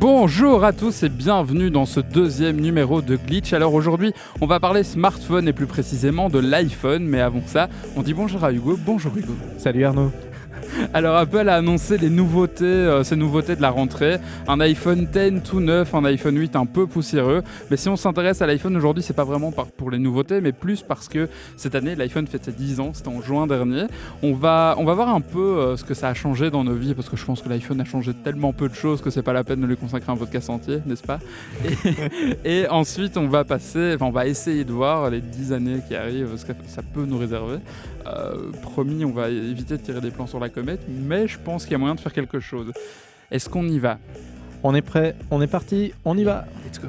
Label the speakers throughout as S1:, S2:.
S1: Bonjour à tous et bienvenue dans ce deuxième numéro de Glitch. Alors aujourd'hui, on va parler smartphone et plus précisément de l'iPhone, mais avant ça, on dit bonjour à Hugo. Bonjour Hugo.
S2: Salut Arnaud.
S1: Alors Apple a annoncé les nouveautés, euh, ces nouveautés de la rentrée. Un iPhone 10 tout neuf, un iPhone 8 un peu poussiéreux. Mais si on s'intéresse à l'iPhone aujourd'hui, c'est pas vraiment pour les nouveautés, mais plus parce que cette année l'iPhone fête ses 10 ans, c'était en juin dernier. On va, voir un peu euh, ce que ça a changé dans nos vies, parce que je pense que l'iPhone a changé tellement peu de choses que c'est pas la peine de lui consacrer un podcast entier, n'est-ce pas? Et, ensuite on va passer, enfin, on va essayer de voir les 10 années qui arrivent, ce que ça peut nous réserver. Euh, promis, on va éviter de tirer des plans sur la comète, mais je pense qu'il y a moyen de faire quelque chose. Est-ce qu'on y va?
S2: On est prêt, on est parti, on y va.
S1: Let's go.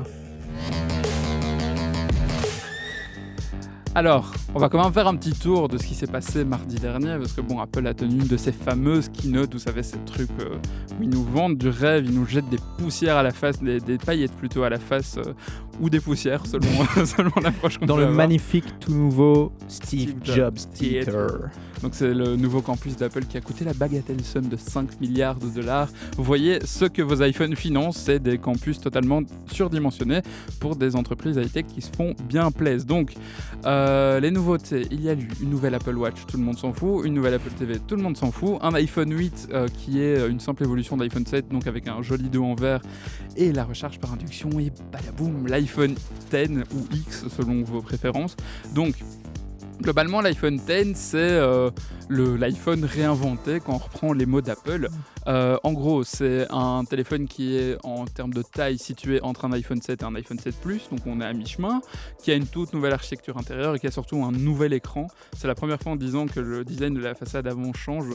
S1: Alors, on va quand même faire un petit tour de ce qui s'est passé mardi dernier, parce que bon, Apple a tenu une de ces fameuses keynotes, vous savez, ces trucs euh, où ils nous vendent du rêve, ils nous jettent des poussières à la face, des, paillettes plutôt à la face, euh, ou des poussières, selon, selon l'approche qu'on
S2: Dans le magnifique tout nouveau Steve, Jobs Theater.
S1: Donc c'est le nouveau campus d'Apple qui a coûté la bagatelle somme de 5 milliards de dollars. Vous voyez, ce que vos iPhones financent, c'est des campus totalement surdimensionnés pour des entreprises high-tech qui se font bien plaisir. Donc, euh, les nouveautés, il y a eu une nouvelle Apple Watch, tout le monde s'en fout, une nouvelle Apple TV, tout le monde s'en fout, un iPhone 8 euh, qui est une simple évolution d'iPhone 7, donc avec un joli dos en verre et la recharge par induction et badaboum, l'iPhone 10 ou X selon vos préférences. Donc, Globalement, l'iPhone 10, c'est euh, l'iPhone réinventé quand on reprend les mots d'Apple. Euh, en gros, c'est un téléphone qui est en termes de taille situé entre un iPhone 7 et un iPhone 7 Plus, donc on est à mi-chemin, qui a une toute nouvelle architecture intérieure et qui a surtout un nouvel écran. C'est la première fois en 10 ans que le design de la façade avant change.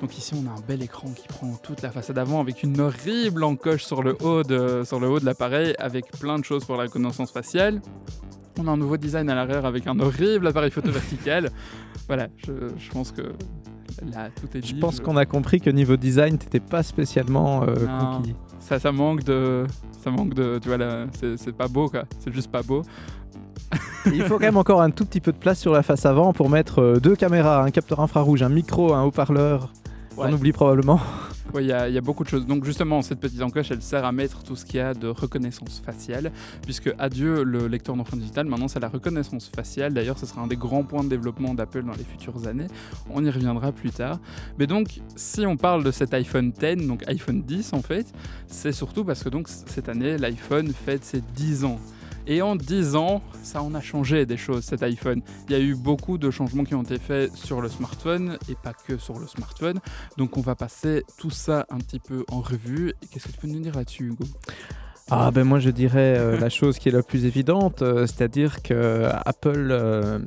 S1: Donc ici, on a un bel écran qui prend toute la façade avant avec une horrible encoche sur le haut de, de l'appareil avec plein de choses pour la reconnaissance faciale. On a un nouveau design à l'arrière avec un horrible appareil photo vertical. Voilà, je, pense que là, tout est dit.
S2: Je pense qu'on a compris que niveau design, t'étais pas spécialement euh.
S1: Ça, ça manque de. Ça manque de. Tu vois, là, c'est pas beau, quoi. C'est juste pas beau.
S2: Il faut quand même encore un tout petit peu de place sur la face avant pour mettre euh, deux caméras, un capteur infrarouge, un micro, un haut-parleur. On oublie probablement.
S1: Oui, il y, a beaucoup de choses. Donc justement, cette petite encoche, elle sert à mettre tout ce qu'il y a de reconnaissance faciale, puisque adieu le lecteur d'empreinte digitale, maintenant c'est la reconnaissance faciale. D'ailleurs, ce sera un des grands points de développement d'Apple dans les futures années. On y reviendra plus tard. Mais donc, si on parle de cet iPhone 10, donc iPhone 10 en fait, c'est surtout parce que donc cette année, l'iPhone fête ses 10 ans. Et en 10 ans, ça en a changé des choses, cet iPhone. Il y a eu beaucoup de changements qui ont été faits sur le smartphone et pas que sur le smartphone. Donc on va passer tout ça un petit peu en revue. Qu'est-ce que tu peux nous dire là-dessus, Hugo?
S2: Ah ben moi je dirais euh, la chose qui est la plus évidente, euh, c'est-à-dire que Apple euh,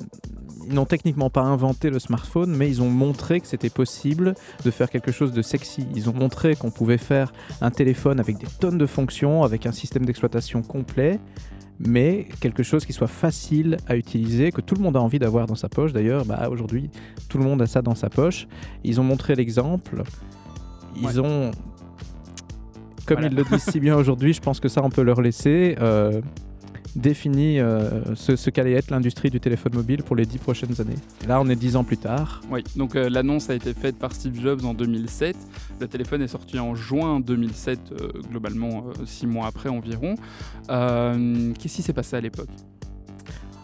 S2: n'ont techniquement pas inventé le smartphone, mais ils ont montré que c'était possible de faire quelque chose de sexy. Ils ont montré qu'on pouvait faire un téléphone avec des tonnes de fonctions, avec un système d'exploitation complet, mais quelque chose qui soit facile à utiliser, que tout le monde a envie d'avoir dans sa poche. D'ailleurs, bah, aujourd'hui, tout le monde a ça dans sa poche. Ils ont montré l'exemple. Ils ont, comme ils le disent si bien aujourd'hui, je pense que ça, on peut leur laisser. Euh, définit euh, ce, qu'allait être l'industrie du téléphone mobile pour les dix prochaines années. Là, on est dix ans plus tard.
S1: Oui, donc euh, l'annonce a été faite par Steve Jobs en 2007. Le téléphone est sorti en juin 2007, euh, globalement six mois après environ. Qu'est-ce qui s'est passé à l'époque?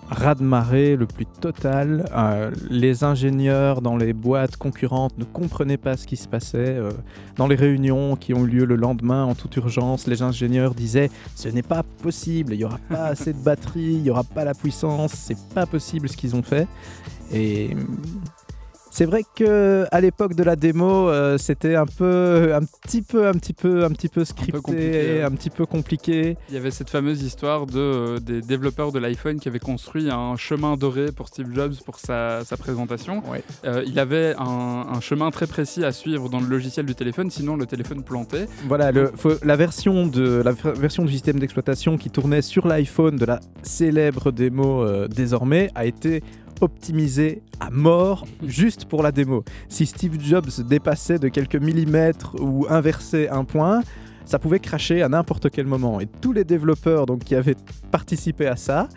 S2: Raz-de-marée le plus total. Euh, les ingénieurs dans les boîtes concurrentes ne comprenaient pas ce qui se passait. Euh, dans les réunions qui ont eu lieu le lendemain en toute urgence, les ingénieurs disaient ce n'est pas possible, il n'y aura pas assez de batterie, il n'y aura pas la puissance, c'est pas possible ce qu'ils ont fait. Et c'est vrai que à l'époque de la démo, euh, c'était un peu, un petit peu, un petit peu, un petit peu scripté, un, petit peu compliqué.
S1: Il y avait cette fameuse histoire de euh, des développeurs de l'iPhone qui avaient construit un chemin doré pour Steve Jobs pour sa, présentation. Euh, il avait un, chemin très précis à suivre dans le logiciel du téléphone, sinon le téléphone plantait.
S2: Voilà, la version de la version du système d'exploitation qui tournait sur l'iPhone de la célèbre démo désormais a été optimisé à mort juste pour la démo. Si Steve Jobs dépassait de quelques millimètres ou inversait un point, ça pouvait cracher à n'importe quel moment. Et tous les développeurs donc, qui avaient participé à ça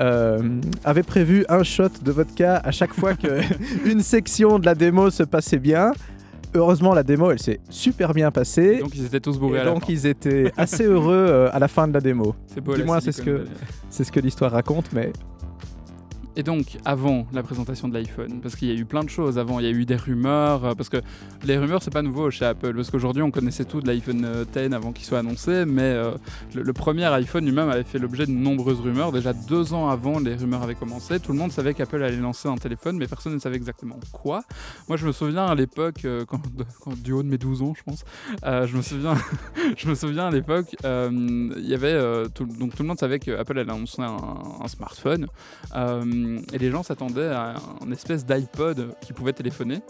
S2: euh, avaient prévu un shot de vodka à chaque fois qu'une section de la démo se passait bien. heureusement, la démo, elle s'est super bien passée.
S1: Donc ils étaient tous bourrés
S2: Et
S1: à la
S2: donc
S1: fin.
S2: ils étaient assez heureux euh, à la fin de la démo.
S1: C'est beau,
S2: du
S1: la
S2: moins, c'est ce que-. C'est ce que l'histoire raconte, mais
S1: Et donc, avant la présentation de l'iPhone, parce qu'il y a eu plein de choses avant, il y a eu des rumeurs, euh, parce que les rumeurs, c'est pas nouveau chez Apple, parce qu'aujourd'hui, on connaissait tout de l'iPhone euh, 10 avant qu'il soit annoncé, mais euh, le, premier iPhone lui-même avait fait l'objet de nombreuses rumeurs. Déjà deux ans avant, les rumeurs avaient commencé. Tout le monde savait qu'Apple allait lancer un téléphone, mais personne ne savait exactement quoi. Moi, je me souviens à l'époque, quand, du haut de mes 12 ans, je pense, je me souviens, je me souviens à l'époque, il y avait, tout, donc tout le monde savait qu'Apple allait annoncer un smartphone. Et les gens s'attendaient à un espèce d'iPod qui pouvait téléphoner.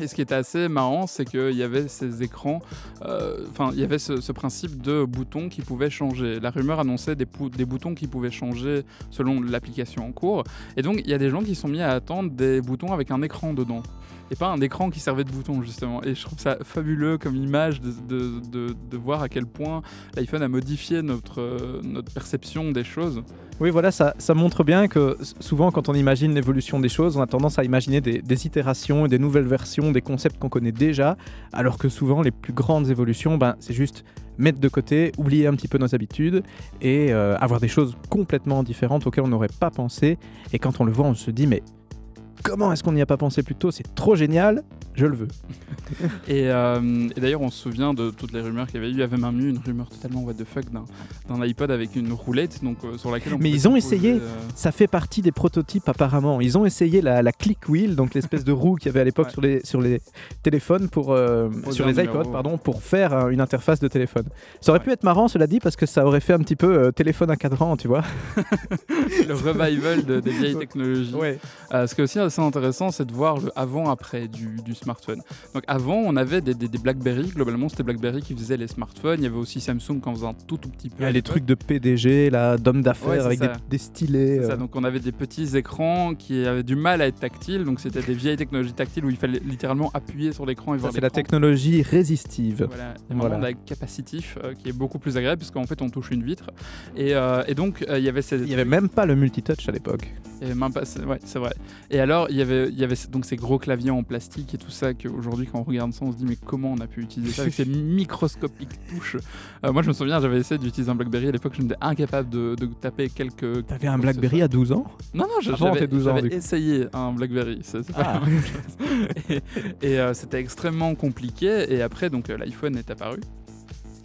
S1: Et ce qui était assez marrant, c'est qu'il y avait ces écrans, euh, enfin, il y avait ce, principe de boutons qui pouvaient changer. La rumeur annonçait des, boutons qui pouvaient changer selon l'application en cours. Et donc, il y a des gens qui sont mis à attendre des boutons avec un écran dedans. Et pas un écran qui servait de bouton, justement. Et je trouve ça fabuleux comme image de, voir à quel point l'iPhone a modifié notre, euh, notre perception des choses.
S2: Oui, voilà, ça, montre bien que souvent, quand on imagine l'évolution des choses, on a tendance à imaginer des, des itérations et des nouvelles versions des concepts qu'on connaît déjà, alors que souvent, les plus grandes évolutions, ben, c'est juste mettre de côté, oublier un petit peu nos habitudes et euh, avoir des choses complètement différentes auxquelles on n'aurait pas pensé. Et quand on le voit, on se dit, mais comment est-ce qu'on n'y a pas pensé plus tôt? C'est trop génial, je le veux.
S1: Et, euh, et d'ailleurs, on se souvient de toutes les rumeurs qu'il y avait eu. Il y avait même eu une rumeur totalement what the fuck d'un, iPod avec une roulette donc, euh, sur laquelle on
S2: Mais ils ont essayé.
S1: euh,
S2: Ça fait partie des prototypes apparemment. Ils ont essayé la, la click wheel, donc l'espèce de roue qu'il y avait à l'époque
S1: Ouais.
S2: sur, les, sur les téléphones, pour, sur les
S1: numéro.
S2: iPods, pardon, pour faire une interface de téléphone. Ça aurait pu être marrant, cela dit, parce que ça aurait fait un petit peu téléphone à cadran, tu vois.
S1: le revival de- des vieilles technologies. Euh, ce qui est aussi assez intéressant, c'est de voir le avant-après du, du smartphone. Donc avant, on avait des, des- des BlackBerry. Globalement, c'était BlackBerry qui faisait les smartphones. Il y avait aussi Samsung qui en faisait un tout, tout petit peu.
S2: Il y a les trucs de PDG, là, d'hommes d'affaires
S1: Ouais,
S2: avec des, des stylets.
S1: C'est ça,
S2: euh.
S1: donc on avait des petits écrans qui avaient du mal à être tactiles, donc c'était des vieilles technologies tactiles où il fallait littéralement appuyer sur l'écran et voir
S2: c'est la technologie résistive.
S1: Voilà, a capacitif euh, qui est beaucoup plus agréable parce qu'en fait on touche une vitre et, euh, et donc il y avait ces
S2: Il n'y avait même pas le multitouch à l'époque.
S1: Il y avait même pas c'est- ouais c'est vrai et alors il y avait il y avait donc ces gros claviers en plastique et tout ça qu'aujourd'hui quand on regarde ça on se dit mais comment on a pu utiliser ça avec ces microscopiques touches? Euh, moi je me souviens j'avais essayé d'utiliser un BlackBerry à l'époque je m'étais incapable de, de taper quelques
S2: T'avais un Blackberry à 12 ans?
S1: Non, non, j'avais
S2: tes 12 ans,
S1: j'avais
S2: du coup.
S1: essayé un BlackBerry. C'est
S2: Ah.
S1: Et, et, euh, c'était extrêmement compliqué. Et après, donc euh, l'iPhone est apparu.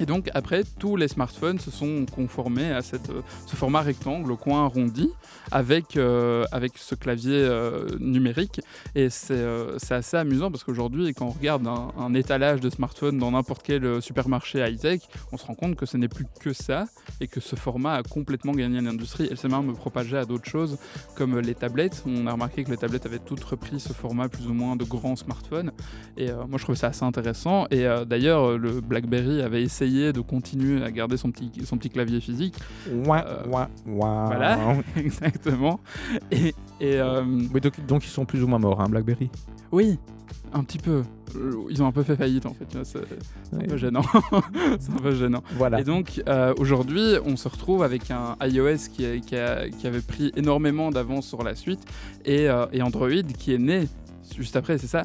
S1: Et donc après, tous les smartphones se sont conformés à cette, euh, ce format rectangle au coin arrondi avec, euh, avec ce clavier euh, numérique. Et c'est euh, assez amusant parce qu'aujourd'hui, quand on regarde un, étalage de smartphones dans n'importe quel supermarché high-tech, on se rend compte que ce n'est plus que ça et que ce format a complètement gagné l'industrie. Elle s'est même propagée à d'autres choses comme les tablettes. On a remarqué que les tablettes avaient toutes repris ce format plus ou moins de grand smartphone. Et moi, je trouvais ça assez intéressant. Et d'ailleurs, le BlackBerry avait essayé de continuer à garder son petit, son petit clavier physique.
S2: Ouin,
S1: Euh,
S2: ouin, ouin.
S1: voilà. Exactement. Et, et, euh,
S2: Oui, donc, donc ils sont plus ou moins morts, hein, BlackBerry.
S1: oui, un petit peu. Ils ont un peu fait faillite en fait. C'est un peu gênant. c'est un peu gênant.
S2: Voilà.
S1: Et donc euh, aujourd'hui, on se retrouve avec un iOS qui, a- qui a- qui avait pris énormément d'avance sur la suite et, euh, et Android qui est né juste après, c'est ça?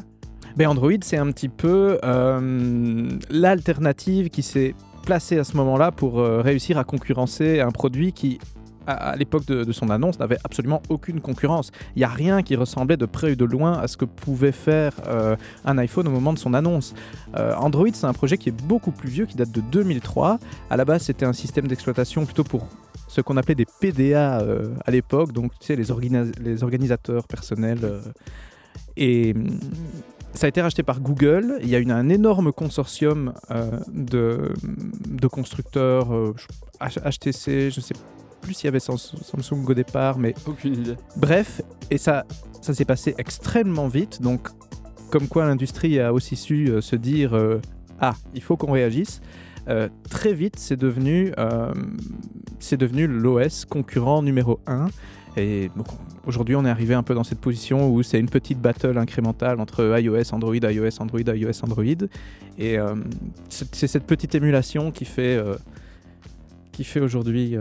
S2: Android, c'est un petit peu euh, l'alternative qui s'est placée à ce moment-là pour euh, réussir à concurrencer un produit qui, à, l'époque de, son annonce, n'avait absolument aucune concurrence. Il n'y a rien qui ressemblait de près ou de loin à ce que pouvait faire euh, un iPhone au moment de son annonce. Android, c'est un projet qui est beaucoup plus vieux, qui date de 2003. À la base, c'était un système d'exploitation plutôt pour ce qu'on appelait des PDA à l'époque, donc tu sais, les, les organisateurs personnels. et ça a été racheté par Google. Il y a eu un énorme consortium euh, de, de constructeurs, euh, HTC, je ne sais plus s'il y avait Sams- Samsung au départ, mais
S1: Aucune idée.
S2: bref, et ça, ça s'est passé extrêmement vite. Donc, comme quoi l'industrie a aussi su euh, se dire euh, Ah, il faut qu'on réagisse. Euh, très vite, c'est devenu, euh, devenu l'OS concurrent numéro 1. Et aujourd'hui, on est arrivé un peu dans cette position où c'est une petite battle incrémentale entre iOS, Android, iOS, Android, iOS, Android. Et euh, c'est cette petite émulation qui fait, qui fait aujourd'hui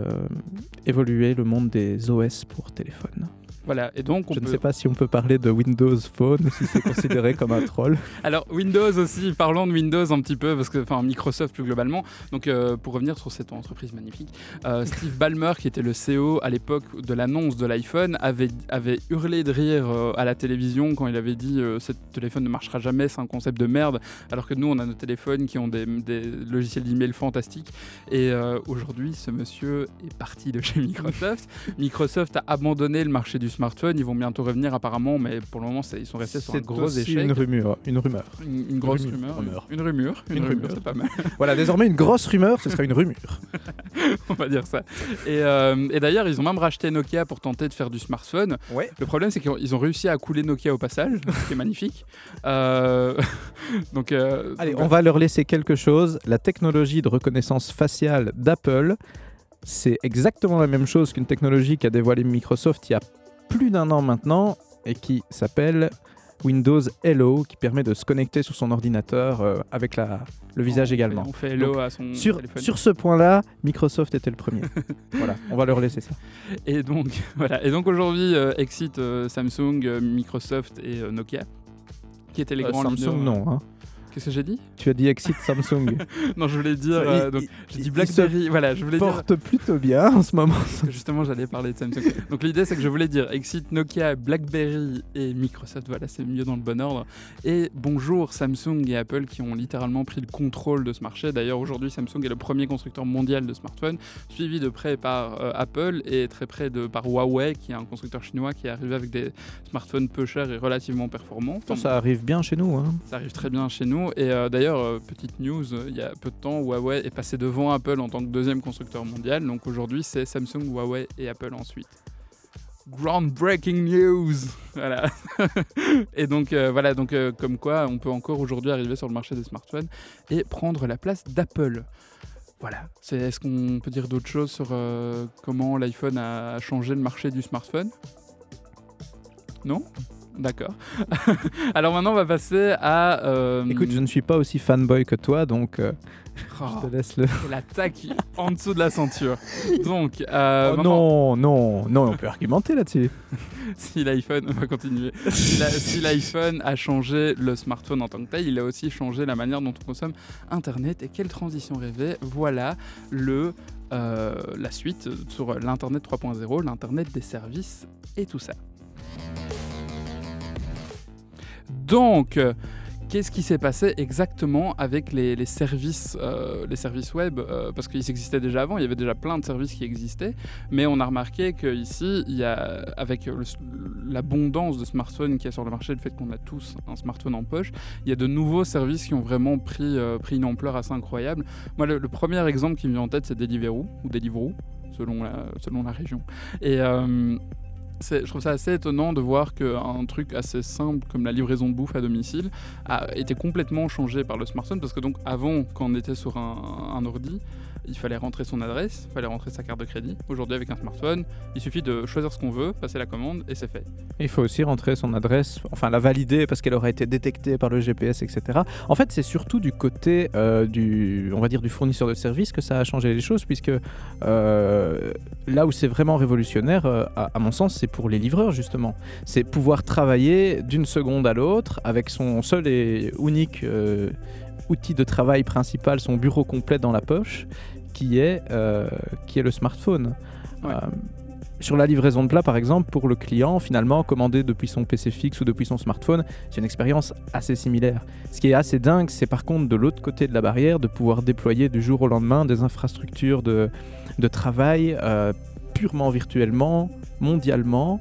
S2: évoluer le monde des OS pour téléphone.
S1: Voilà, et donc on
S2: Je
S1: peut...
S2: ne sais pas si on peut parler de Windows Phone ou si c'est considéré comme un troll.
S1: Alors Windows aussi, parlons de Windows un petit peu, parce que enfin Microsoft plus globalement. Donc euh, pour revenir sur cette entreprise magnifique, euh, Steve Ballmer, qui était le CEO à l'époque de l'annonce de l'iPhone, avait, avait hurlé de rire euh, à la télévision quand il avait dit ce téléphone ne marchera jamais, c'est un concept de merde. Alors que nous, on a nos téléphones qui ont des, des logiciels d'email fantastiques. Et aujourd'hui, ce monsieur est parti de chez Microsoft. Microsoft a abandonné le marché du smartphone. Ils vont bientôt revenir apparemment, mais pour le moment, ils sont restés sur un gros échec.
S2: une rumeur. Une rumeur.
S1: Une, une grosse
S2: Rumeur.
S1: rumeur.
S2: Rumeur.
S1: Une rumeur. Une,
S2: Une
S1: rumeur,
S2: rumeur.
S1: c'est pas mal.
S2: Voilà, désormais une grosse rumeur, ce sera une rumeur.
S1: On va dire ça. Et, euh, et d'ailleurs, ils ont même racheté Nokia pour tenter de faire du smartphone.
S2: Ouais.
S1: Le problème, c'est qu'ils ont réussi à couler Nokia au passage, ce qui est magnifique. Euh, donc, euh,
S2: Allez,
S1: donc,
S2: on va leur laisser quelque chose. La technologie de reconnaissance faciale d'Apple, c'est exactement la même chose qu'une technologie qu'a dévoilée Microsoft il y a plus d'un an maintenant et qui s'appelle Windows Hello, qui permet de se connecter sur son ordinateur euh, avec la, le visage
S1: on
S2: également.
S1: Fait, on fait hello à son
S2: Sur,
S1: téléphone.
S2: sur ce point-là, Microsoft était le premier. voilà, on va leur laisser ça.
S1: Et donc, voilà. Et donc aujourd'hui, euh, excite euh, Samsung, euh, Microsoft et euh, Nokia, qui étaient les grands
S2: Samsung,
S1: leaders.
S2: non. hein.
S1: Qu'est-ce que j'ai dit
S2: Tu as dit exit Samsung.
S1: Non, je voulais dire.
S2: Il-
S1: euh, donc,
S2: il-
S1: j'ai dit BlackBerry. Voilà, je voulais dire.
S2: porte plutôt bien en ce moment.
S1: Justement, j'allais parler de Samsung. Donc l'idée, c'est que je voulais dire Exit, Nokia, BlackBerry et Microsoft. Voilà, c'est mieux dans le bon ordre. Et bonjour Samsung et Apple qui ont littéralement pris le contrôle de ce marché. D'ailleurs, aujourd'hui, Samsung est le premier constructeur mondial de smartphones, suivi de près par euh, Apple et très près de par Huawei, qui est un constructeur chinois qui est arrivé avec des smartphones peu chers et relativement performants. Enfin,
S2: Ça arrive bien chez nous. Hein.
S1: ça arrive très bien chez nous. Et euh, d'ailleurs, euh, petite news, euh, il y a peu de temps, Huawei est passé devant Apple en tant que deuxième constructeur mondial. Donc aujourd'hui, c'est Samsung, Huawei et Apple ensuite. Groundbreaking news Voilà. et donc, voilà, donc comme quoi, on peut encore aujourd'hui arriver sur le marché des smartphones et prendre la place d'Apple. Voilà. Est-ce qu'on peut dire d'autres choses sur comment l'iPhone a changé le marché du smartphone? Non? D'accord. Alors maintenant, on va passer à. euh,
S2: Écoute, je ne suis pas aussi fanboy que toi, donc euh,
S1: oh,
S2: je te laisse le.
S1: l'attaque en dessous de la ceinture. Donc, euh,
S2: Oh
S1: maintenant,
S2: non, non, non, on peut argumenter là-dessus.
S1: si l'iPhone, on va continuer. Si l'iPhone a changé le smartphone en tant que tel, il a aussi changé la manière dont on consomme Internet. Et quelle transition rêvée Voilà le, la suite sur l'Internet 3.0, l'Internet des services et tout ça. Donc, euh, qu'est-ce qui s'est passé exactement avec les, services, euh, les services web euh, Parce qu'ils existaient déjà avant, il y avait déjà plein de services qui existaient, mais on a remarqué qu'ici, il avec l'abondance de smartphones qu'il y a sur le marché, le fait qu'on a tous un smartphone en poche, il y a de nouveaux services qui ont vraiment pris, pris une ampleur assez incroyable. Moi, le, premier exemple qui me vient en tête, c'est Deliveroo, ou Deliveroo, selon selon la région. Et je trouve ça assez étonnant de voir qu'un truc assez simple comme la livraison de bouffe à domicile a été complètement changé par le smartphone parce que donc avant quand on était sur un, un ordi il fallait rentrer son adresse, il fallait rentrer sa carte de crédit. Aujourd'hui avec un smartphone, il suffit de choisir ce qu'on veut, passer la commande et c'est fait.
S2: Il faut aussi rentrer son adresse, enfin la valider parce qu'elle aura été détectée par le GPS, etc. En fait, c'est surtout du côté euh, du, on va dire, du fournisseur de services que ça a changé les choses, puisque euh, là où c'est vraiment révolutionnaire, euh, à, à mon sens, c'est pour les livreurs justement. C'est pouvoir travailler d'une seconde à l'autre avec son seul et unique outil de travail principal, son bureau complet dans la poche, qui est, euh, qui est le smartphone.
S1: Ouais.
S2: Euh, sur la livraison de plats, par exemple, pour le client, finalement, commander depuis son PC fixe ou depuis son smartphone, c'est une expérience assez similaire. Ce qui est assez dingue, c'est par contre de l'autre côté de la barrière de pouvoir déployer du jour au lendemain des infrastructures de, de travail euh, purement virtuellement, mondialement,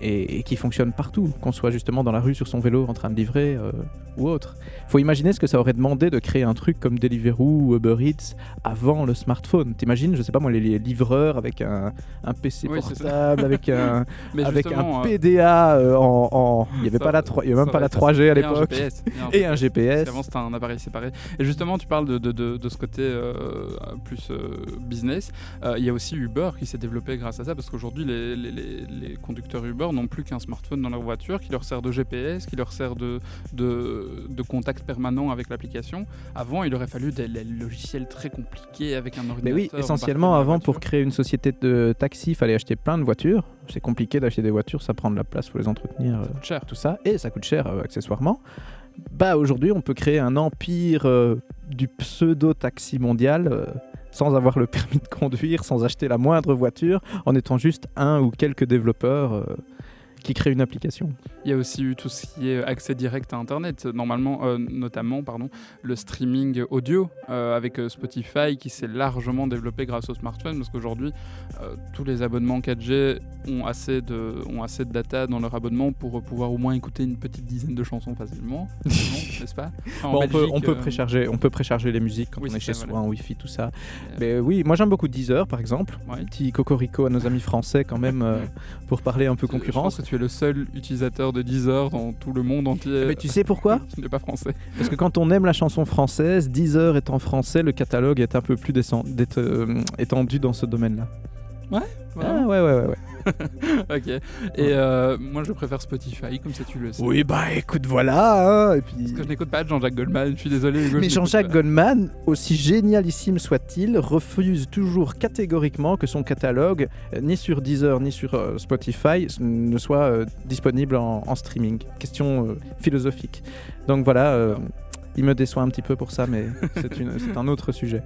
S2: et, et qui fonctionnent partout, qu'on soit justement dans la rue sur son vélo en train de livrer euh, ou autre. faut imaginer ce que ça aurait demandé de créer un truc comme Deliveroo ou Uber Eats avant le smartphone. T'imagines, je sais pas moi, les, livreurs avec un, un PC
S1: Oui,
S2: portable, avec un, avec un
S1: euh,
S2: PDA euh, en, en- Il n'y avait
S1: ça-
S2: pas la 3, il y avait même pas la
S1: être
S2: 3G à l'époque. Et un GPS.
S1: qu'avant c'était un appareil séparé. Et justement, tu parles de, de, de, de ce côté euh, plus business. Il y a aussi Uber qui s'est développé grâce à ça, parce qu'aujourd'hui, les, les, les, les conducteurs Uber n'ont plus qu'un smartphone dans leur voiture qui leur sert de GPS, qui leur sert de, de, de contact permanent avec l'application. Avant, il aurait fallu des, des logiciels très compliqués avec un
S2: Mais
S1: ordinateur.
S2: oui, essentiellement, avant, pour créer une société de taxi, il fallait acheter plein de voitures. C'est compliqué d'acheter des voitures, ça prend de la place, faut les entretenir, euh,
S1: Ça coûte cher.
S2: tout ça, et ça coûte cher euh, accessoirement. Bah aujourd'hui, on peut créer un empire euh, du pseudo-taxi mondial euh, sans avoir le permis de conduire, sans acheter la moindre voiture, en étant juste un ou quelques développeurs euh, qui créent une application.
S1: Il y a aussi eu tout ce qui est accès direct à Internet, normalement, euh, notamment pardon, le streaming audio euh, avec euh, Spotify qui s'est largement développé grâce au smartphone parce qu'aujourd'hui, euh, tous les abonnements 4G ont assez, de, ont assez de data dans leur abonnement pour pouvoir au moins écouter une petite dizaine de chansons facilement, n'est-ce pas? Enfin,
S2: on, peut, on, peut précharger, on peut précharger les musiques quand
S1: Oui,
S2: on est chez
S1: ça,
S2: soi
S1: voilà.
S2: en Wi-Fi, tout ça. Mais oui, moi j'aime beaucoup Deezer par exemple.
S1: ouais.
S2: Petit cocorico à nos amis français quand même pour parler un peu concurrence.
S1: Tu es le seul utilisateur de Deezer dans tout le monde entier
S2: Mais tu sais pourquoi
S1: qui n'est pas français.
S2: Parce que quand on aime la chanson française, Deezer est en français, le catalogue est un peu plus euh, étendu dans ce domaine-là. Ah
S1: Vraiment
S2: ouais, ouais, ouais. ouais.
S1: ok. Et euh, moi, je préfère Spotify, comme ça tu le sais.
S2: Oui, bah écoute, voilà. hein, et puis...
S1: Parce que je n'écoute pas Jean-Jacques Goldman, je suis désolé. Hugo,
S2: Mais Jean-Jacques. Goldman, aussi génialissime soit-il, refuse toujours catégoriquement que son catalogue, euh, ni sur Deezer ni sur euh, Spotify, s- ne soit euh, disponible en, en streaming. Question euh, philosophique. Donc voilà, euh, il me déçoit un petit peu pour ça, mais c'est une- c'est un autre sujet.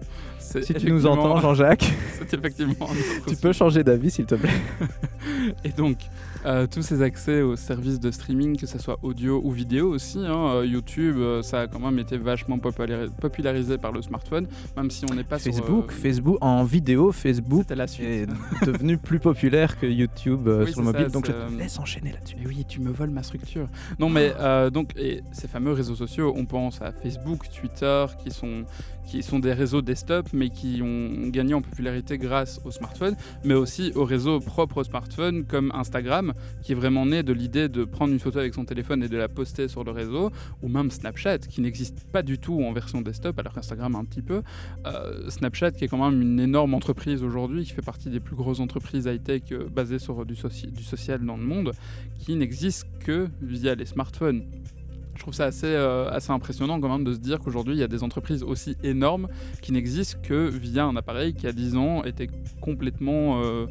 S2: Si tu nous entends, Jean-Jacques,
S1: C'est effectivement.
S2: tu peux changer d'avis, s'il te plaît.
S1: Et donc, euh, tous ces accès aux services de streaming, que ce soit audio ou vidéo aussi, hein, euh, YouTube, euh, ça a quand même été vachement populari- popularisé par le smartphone, même si on n'est pas
S2: Facebook,
S1: sur. euh,
S2: Facebook, en vidéo, Facebook
S1: C'était la suite.
S2: est devenu plus populaire que YouTube euh,
S1: Oui,
S2: sur le mobile,
S1: ça,
S2: donc je te laisse enchaîner là-dessus.
S1: Mais oui, tu me voles ma structure. Non, mais euh, donc, et ces fameux réseaux sociaux, on pense à Facebook, Twitter, qui sont, qui sont des réseaux desktop, mais qui ont gagné en popularité grâce au smartphone, mais aussi aux réseaux propres au smartphone, comme Instagram, qui est vraiment né de l'idée de prendre une photo avec son téléphone et de la poster sur le réseau, ou même Snapchat, qui n'existe pas du tout en version desktop, alors qu'Instagram un petit peu. Euh, Snapchat, qui est quand même une énorme entreprise aujourd'hui, qui fait partie des plus grosses entreprises high-tech euh, basées sur du social dans le monde, qui n'existe que via les smartphones. Je trouve ça assez, euh, assez impressionnant quand même de se dire qu'aujourd'hui il y a des entreprises aussi énormes qui n'existent que via un appareil qui à 10 ans était complètement, euh,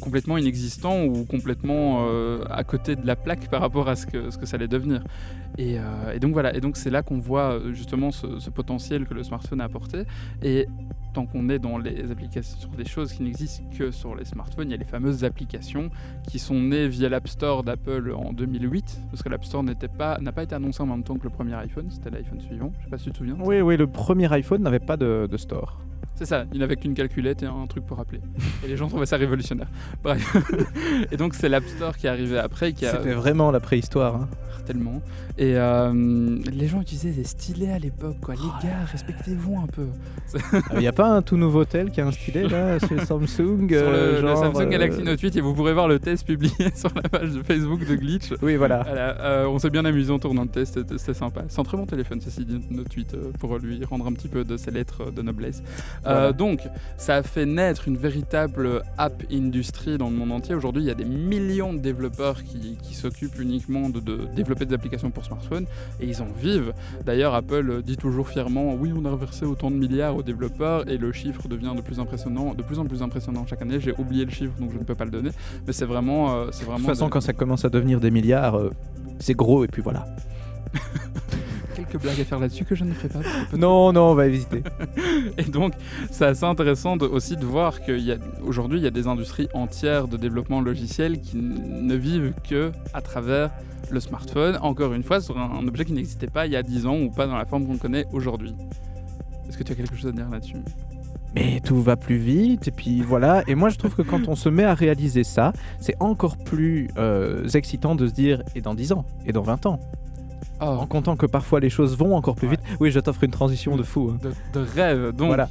S1: complètement inexistant ou complètement euh, à côté de la plaque par rapport à ce que, ce que ça allait devenir. Et, donc voilà, et donc c'est là qu'on voit justement ce, ce potentiel que le smartphone a apporté. Et tant qu'on est dans les applications, sur des choses qui n'existent que sur les smartphones, il y a les fameuses applications qui sont nées via l'App Store d'Apple en 2008, parce que l'App Store n'était pas, n'a pas été annoncé en même temps que le premier iPhone, c'était l'iPhone suivant, je sais pas si tu te souviens.
S2: Oui, oui, le premier iPhone n'avait pas de store.
S1: C'est ça, il n'avait qu'une calculette et un truc pour appeler. Et les gens trouvaient ça révolutionnaire. Bref. et donc c'est l'App Store qui est arrivé après, qui a
S2: C'était vraiment la préhistoire. hein.
S1: tellement. Et euh, les gens utilisaient des stylets à l'époque, quoi. Les
S2: Oh
S1: gars, respectez-vous un peu.
S2: Il n'y a pas un tout nouveau tel qui a un stylet là sur le Samsung
S1: Sur le,
S2: euh,
S1: le Samsung
S2: euh,
S1: Galaxy Note 8 et vous pourrez voir le test publié sur la page de Facebook de Glitch.
S2: Oui, voilà.
S1: Voilà, on s'est bien amusé en tournant le test, c'était- sympa. C'est un très bon téléphone, ceci dit, Note 8, euh, pour lui rendre un petit peu de ses lettres de noblesse. Euh,
S2: Voilà.
S1: donc, ça a fait naître une véritable app industrie dans le monde entier. Aujourd'hui, il y a des millions de développeurs qui, qui s'occupent uniquement de, de développer des applications pour smartphones et ils en vivent. D'ailleurs, Apple euh, dit toujours fièrement oui, on a reversé autant de milliards aux développeurs et le chiffre devient de plus impressionnant, de plus en plus impressionnant chaque année. J'ai oublié le chiffre donc je ne peux pas le donner, mais c'est vraiment, euh, c'est
S2: De
S1: vraiment
S2: toute façon,
S1: des-
S2: quand ça commence à devenir des milliards, euh, c'est gros et puis voilà.
S1: quelques blagues à faire là-dessus que je ne ferai pas.
S2: Non, non, on va éviter.
S1: Et donc, c'est assez intéressant de- aussi de voir qu'aujourd'hui, il y a des industries entières de développement logiciel qui ne vivent que à travers le smartphone, encore une fois, sur un, un objet qui n'existait pas il y a 10 ans ou pas dans la forme qu'on connaît aujourd'hui. Est-ce que tu as quelque chose à dire là-dessus?
S2: Mais tout va plus vite et puis voilà. Et moi, je trouve que quand on se met à réaliser ça, c'est encore plus euh, excitant de se dire et dans 10 ans? Et dans 20 ans? En
S1: Oh,
S2: comptant que parfois les choses vont encore plus
S1: Ouais.
S2: vite. Oui, je t'offre une transition de fou. hein.
S1: de, de rêve. Donc,
S2: Voilà.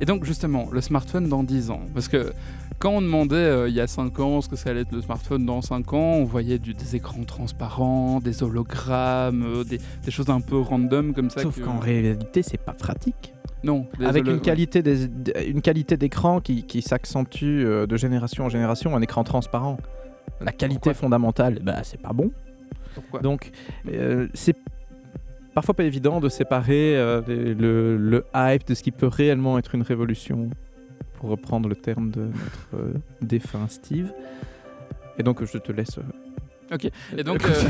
S1: Et donc justement, le smartphone dans 10 ans. Parce que quand on demandait euh, il y a 5 ans ce que ça allait être le smartphone dans 5 ans, on voyait du, des écrans transparents, des hologrammes, euh, des, des choses un peu random comme ça.
S2: Sauf
S1: que-
S2: qu'en réalité, c'est pas pratique.
S1: Non,
S2: Avec une qualité des- d- une qualité d'écran qui, qui s'accentue euh, de génération en génération, un écran transparent. la qualité fondamentale, bah, c'est pas bon. Donc, euh, c'est parfois pas évident de séparer euh, le hype de ce qui peut réellement être une révolution, pour reprendre le terme de notre euh, défunt Steve. Et donc, je te laisse. Euh,
S1: Ok. Et donc, euh,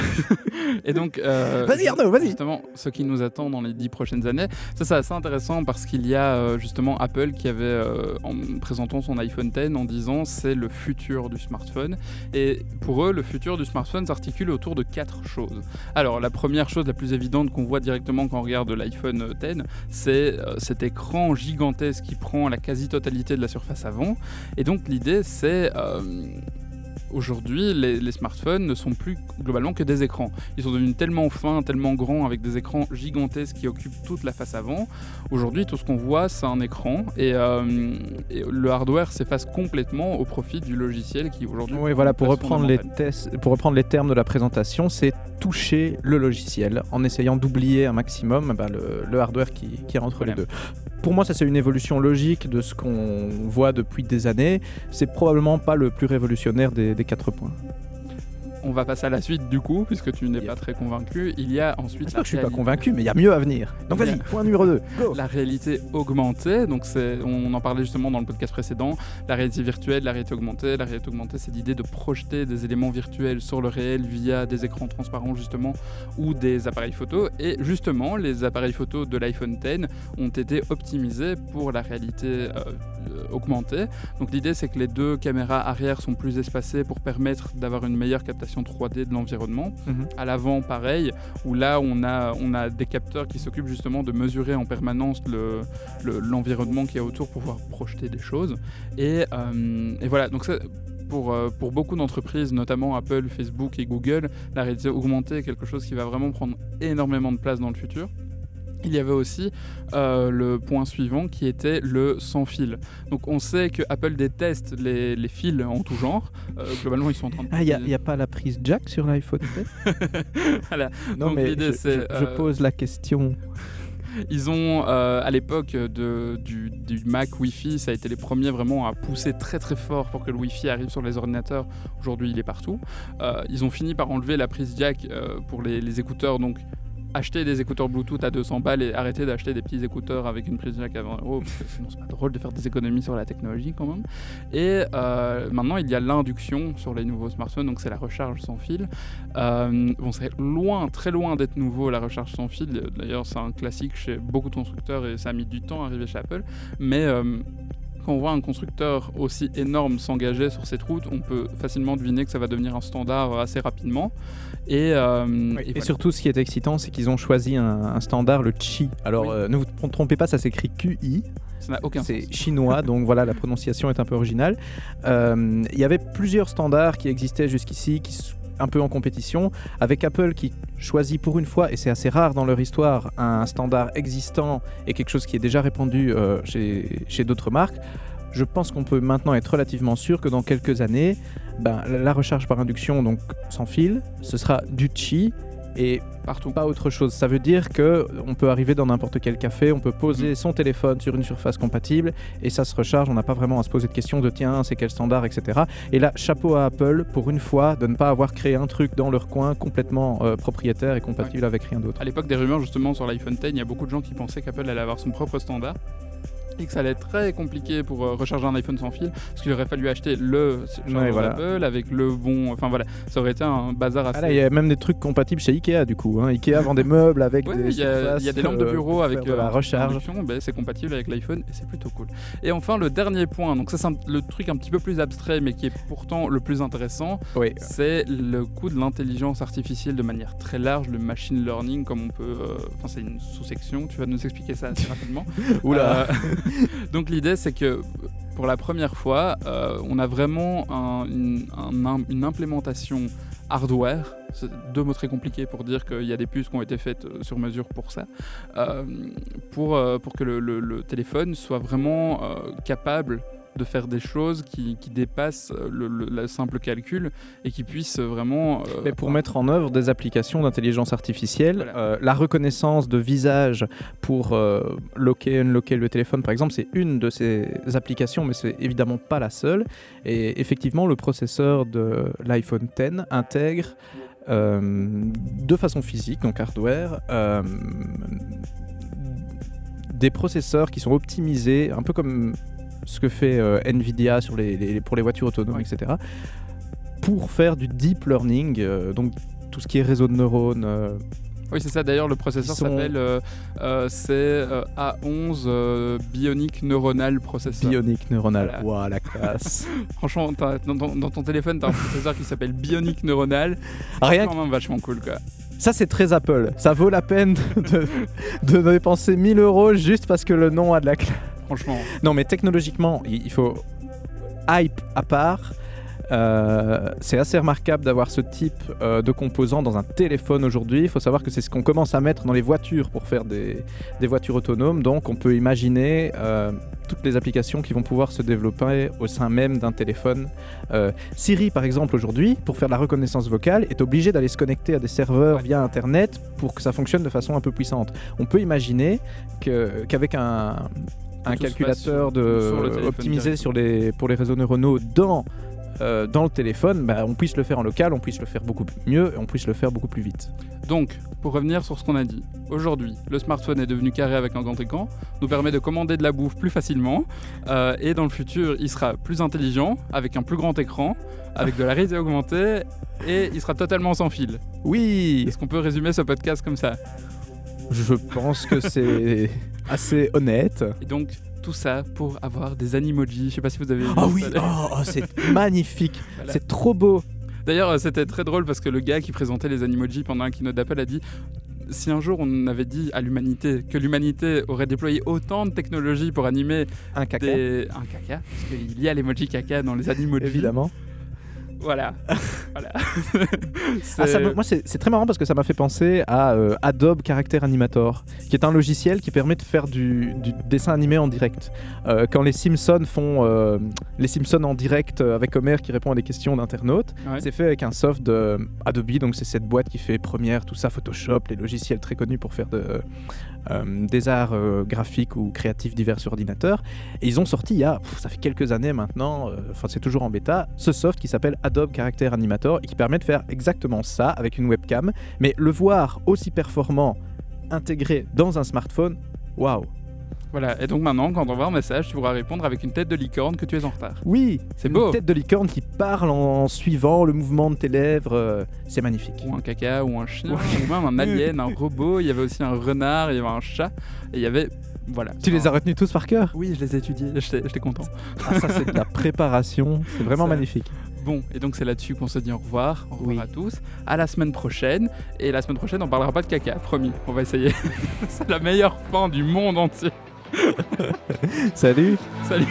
S1: et donc euh,
S2: Vas-y, Arnaud, vas-y.
S1: Justement, ce qui nous attend dans les dix prochaines années, ça c'est assez intéressant parce qu'il y a euh, justement Apple qui avait, euh, en présentant son iPhone X, en disant c'est le futur du smartphone. Et pour eux, le futur du smartphone s'articule autour de quatre choses. Alors, la première chose la plus évidente qu'on voit directement quand on regarde l'iPhone X, c'est euh, cet écran gigantesque qui prend la quasi-totalité de la surface avant. Et donc, l'idée, c'est. Aujourd'hui, les, les smartphones ne sont plus globalement que des écrans. Ils sont devenus tellement fins, tellement grands, avec des écrans gigantesques qui occupent toute la face avant. Aujourd'hui, tout ce qu'on voit, c'est un écran. Et, euh, et le hardware s'efface complètement au profit du logiciel qui aujourd'hui.
S2: Oui, voilà, pour reprendre, les
S1: fondamentale.
S2: tests, pour reprendre les termes de la présentation, c'est toucher le logiciel en essayant d'oublier un maximum bah, le, le hardware qui, qui est entre les deux. Pour moi, ça c'est une évolution logique de ce qu'on voit depuis des années. C'est probablement pas le plus révolutionnaire des, quatre points.
S1: On va passer à la suite du coup, puisque tu n'es pas très convaincu. Il y a ensuite. La
S2: que je suis pas convaincu, mais il y a mieux à venir. Donc vas-y, point numéro 2. Go
S1: La réalité augmentée, donc c'est, on en parlait justement dans le podcast précédent, la réalité virtuelle, la réalité augmentée. La réalité augmentée, c'est l'idée de projeter des éléments virtuels sur le réel via des écrans transparents justement ou des appareils photo. Et justement, les appareils photo de l'iPhone X ont été optimisés pour la réalité euh, augmentée. Donc l'idée, c'est que les deux caméras arrière sont plus espacées pour permettre d'avoir une meilleure captation 3D de l'environnement.
S2: Mhm.
S1: À l'avant, pareil, où là, on a, on a des capteurs qui s'occupent justement de mesurer en permanence le- le- l'environnement qu'il y a autour pour pouvoir projeter des choses. Et, euh, et voilà, donc ça, pour, euh, pour beaucoup d'entreprises, notamment Apple, Facebook et Google, la réalité augmentée est quelque chose qui va vraiment prendre énormément de place dans le futur. Il y avait aussi euh, le point suivant qui était le sans fil. Donc on sait que Apple déteste les, les fils en tout genre. Euh, globalement, ils sont en train de...
S2: Ah, il n'y a, pas la prise jack sur l'iPhone
S1: Voilà.
S2: Non,
S1: Donc,
S2: mais je, je- je
S1: euh,
S2: pose la question.
S1: Ils ont, euh, à l'époque du, du Mac Wi-Fi, ça a été les premiers vraiment à pousser très très fort pour que le Wi-Fi arrive sur les ordinateurs. Aujourd'hui, il est partout. Euh, ils ont fini par enlever la prise jack euh, pour les, les écouteurs, donc acheter des écouteurs Bluetooth à 200 balles et arrêter d'acheter des petits écouteurs avec une prise jack à 20 euros, parce que sinon c'est pas drôle de faire des économies sur la technologie quand même. Et euh, maintenant, il y a l'induction sur les nouveaux smartphones, donc c'est la recharge sans fil. Euh, bon, c'est loin, très loin d'être nouveau la recharge sans fil. D'ailleurs, c'est un classique chez beaucoup de constructeurs et ça a mis du temps à arriver chez Apple. Mais euh, quand on voit un constructeur aussi énorme s'engager sur cette route, on peut facilement deviner que ça va devenir un standard assez rapidement. Et, euh,
S2: Oui,
S1: et
S2: Et,
S1: voilà.
S2: surtout, ce qui est excitant, c'est qu'ils ont choisi un, un standard, le Qi. Alors,
S1: Oui.
S2: euh, ne vous trompez pas, ça s'écrit QI.
S1: ça n'a aucun sens.
S2: C'est chinois, donc voilà, la prononciation est un peu originale. Euh, Il y avait plusieurs standards qui existaient jusqu'ici, qui un peu en compétition, avec Apple qui choisit pour une fois, et c'est assez rare dans leur histoire, un standard existant et quelque chose qui est déjà répandu euh, chez, d'autres marques. Je pense qu'on peut maintenant être relativement sûr que dans quelques années, ben, la la recharge par induction, donc sans fil, ce sera du Qi et
S1: Partout.
S2: pas autre chose. Ça veut dire que on peut arriver dans n'importe quel café, on peut poser son téléphone sur une surface compatible et ça se recharge. On n'a pas vraiment à se poser de questions de tiens, c'est quel standard, etc. Et là, chapeau à Apple pour une fois de ne pas avoir créé un truc dans leur coin complètement euh, propriétaire et compatible avec rien d'autre.
S1: À l'époque des rumeurs justement sur l'iPhone X, il y a beaucoup de gens qui pensaient qu'Apple allait avoir son propre standard et que ça allait être très compliqué pour euh, recharger un iPhone sans fil parce qu'il aurait fallu acheter le chargeur
S2: Ouais, voilà.
S1: Apple avec le bon enfin voilà ça aurait été un bazar assez
S2: Ah là, il y a même des trucs compatibles chez Ikea du coup. Hein. Ikea vend des meubles avec
S1: Ouais,
S2: des
S1: il y, a, y des lampes de
S2: euh,
S1: bureau avec euh,
S2: la recharge.
S1: ben, c'est compatible avec l'iPhone et c'est plutôt cool. Et enfin le dernier point, donc ça c'est le truc un petit peu plus abstrait mais qui est pourtant le plus intéressant,
S2: Oui.
S1: c'est le coût de l'intelligence artificielle de manière très large, le machine learning comme on peut, euh, enfin c'est une sous-section, tu vas nous expliquer ça assez rapidement.
S2: Oula.
S1: Euh, donc l'idée c'est que pour la première fois, euh, on a vraiment un- une, un- une implémentation hardware. C'est deux mots très compliqués pour dire qu'il y a des puces qui ont été faites euh, sur mesure pour ça, euh, pour, que le, téléphone soit vraiment capable de faire des choses qui, qui dépassent euh, le, le- le simple calcul et qui puissent vraiment. euh,
S2: Mais pour mettre en œuvre des applications d'intelligence artificielle,
S1: Voilà.
S2: euh, la reconnaissance de visage pour euh, locker, unlocker le téléphone, par exemple, c'est une de ces applications, mais c'est évidemment pas la seule. Et effectivement, le processeur de l'iPhone X intègre de façon physique, donc hardware, des processeurs qui sont optimisés, un peu comme ce que fait euh, Nvidia sur les, les- pour les voitures autonomes, etc., pour faire du deep learning, euh, donc tout ce qui est réseau de neurones. euh,
S1: Oui, c'est ça. D'ailleurs, le processeur
S2: sont-
S1: s'appelle c'est euh, A11 euh, Bionic Neuronal Processor.
S2: bionique neuronale.
S1: Voilà.
S2: Ouah, la classe.
S1: Franchement, dans, dans- dans ton téléphone, t'as un processeur qui s'appelle Bionic Neuronal.
S2: Rien
S1: C'est quand même vachement cool, quoi.
S2: Ça, c'est très Apple. Ça vaut la peine de, de, de dépenser 1000 euros juste parce que le nom a de la classe. Non, mais technologiquement, il faut hype à part. euh, c'est assez remarquable d'avoir ce type euh, de composant dans un téléphone aujourd'hui. Il faut savoir que c'est ce qu'on commence à mettre dans les voitures pour faire des, voitures autonomes. Donc on peut imaginer euh, toutes les applications qui vont pouvoir se développer au sein même d'un téléphone. Siri, par exemple, aujourd'hui, pour faire de la reconnaissance vocale, est obligé d'aller se connecter à des serveurs via Internet pour que ça fonctionne de façon un peu puissante. On peut imaginer qu'avec un, un calculateur
S1: fasse
S2: de,
S1: sur le téléphone
S2: optimisé
S1: directement.
S2: sur les, pour les réseaux neuronaux dans, euh, dans le téléphone, bah, on puisse le faire en local, on puisse le faire beaucoup mieux et on puisse le faire beaucoup plus vite.
S1: Donc, pour revenir sur ce qu'on a dit, aujourd'hui, le smartphone est devenu carré avec un grand écran, nous permet de commander de la bouffe plus facilement, euh, et dans le futur, il sera plus intelligent, avec un plus grand écran, avec de la réalité augmentée, et il sera totalement sans fil.
S2: Oui,
S1: Est-ce qu'on peut résumer ce podcast comme ça?
S2: Je pense que c'est assez honnête.
S1: Et donc, tout ça pour avoir des animojis. Je sais pas si vous avez vu.
S2: Oh oui, oh, oh, c'est magnifique,
S1: Voilà.
S2: c'est trop beau.
S1: D'ailleurs, euh, c'était très drôle parce que le gars qui présentait les animojis pendant un keynote d'Apple a dit si un jour on avait dit à l'humanité que l'humanité aurait déployé autant de technologies pour animer
S2: Un caca,
S1: des... un caca, parce qu'il y a l'emoji caca dans les animojis.
S2: évidemment.
S1: Voilà. voilà.
S2: Ah, ça
S1: C'est-
S2: me- moi, c'est c'est très marrant parce que ça m'a fait penser à euh, Adobe Character Animator, qui est un logiciel qui permet de faire du, du dessin animé en direct. Euh, quand les Simpsons font euh, les Simpsons en direct euh, avec Homer qui répond à des questions d'internautes,
S1: Ouais.
S2: c'est fait avec un soft de Adobe, donc c'est cette boîte qui fait Premiere, tout ça, Photoshop, les logiciels très connus pour faire de, euh, des arts euh, graphiques ou créatifs divers sur ordinateur. Et ils ont sorti il y a, pff, ça fait quelques années maintenant, euh, enfin c'est toujours en bêta, ce soft qui s'appelle Adobe Character Animator et qui permet de faire exactement ça avec une webcam, mais le voir aussi performant intégré dans un smartphone, waouh
S1: Voilà. Et donc maintenant, quand on voit un message, tu pourras répondre avec une tête de licorne que tu es en retard.
S2: Oui,
S1: C'est
S2: une
S1: beau.
S2: tête de licorne qui parle en suivant le mouvement de tes lèvres, euh, c'est magnifique.
S1: Ou un caca, ou un chien, ou même un alien, un robot. Il y avait aussi un renard, il y avait un chat, et il y avait. Voilà.
S2: Tu les as retenus tous par cœur?
S1: Oui, je les ai étudiés. J'étais j'étais content.
S2: Ah, Ça c'est de la préparation, c'est vraiment
S1: Ça-
S2: magnifique.
S1: Bon, et donc c'est là-dessus qu'on se dit au revoir. Au revoir
S2: Oui.
S1: à tous. À la semaine prochaine. Et la semaine prochaine, on parlera pas de caca, promis. On va essayer. c'est la meilleure fin du monde entier.
S2: Salut
S1: Salut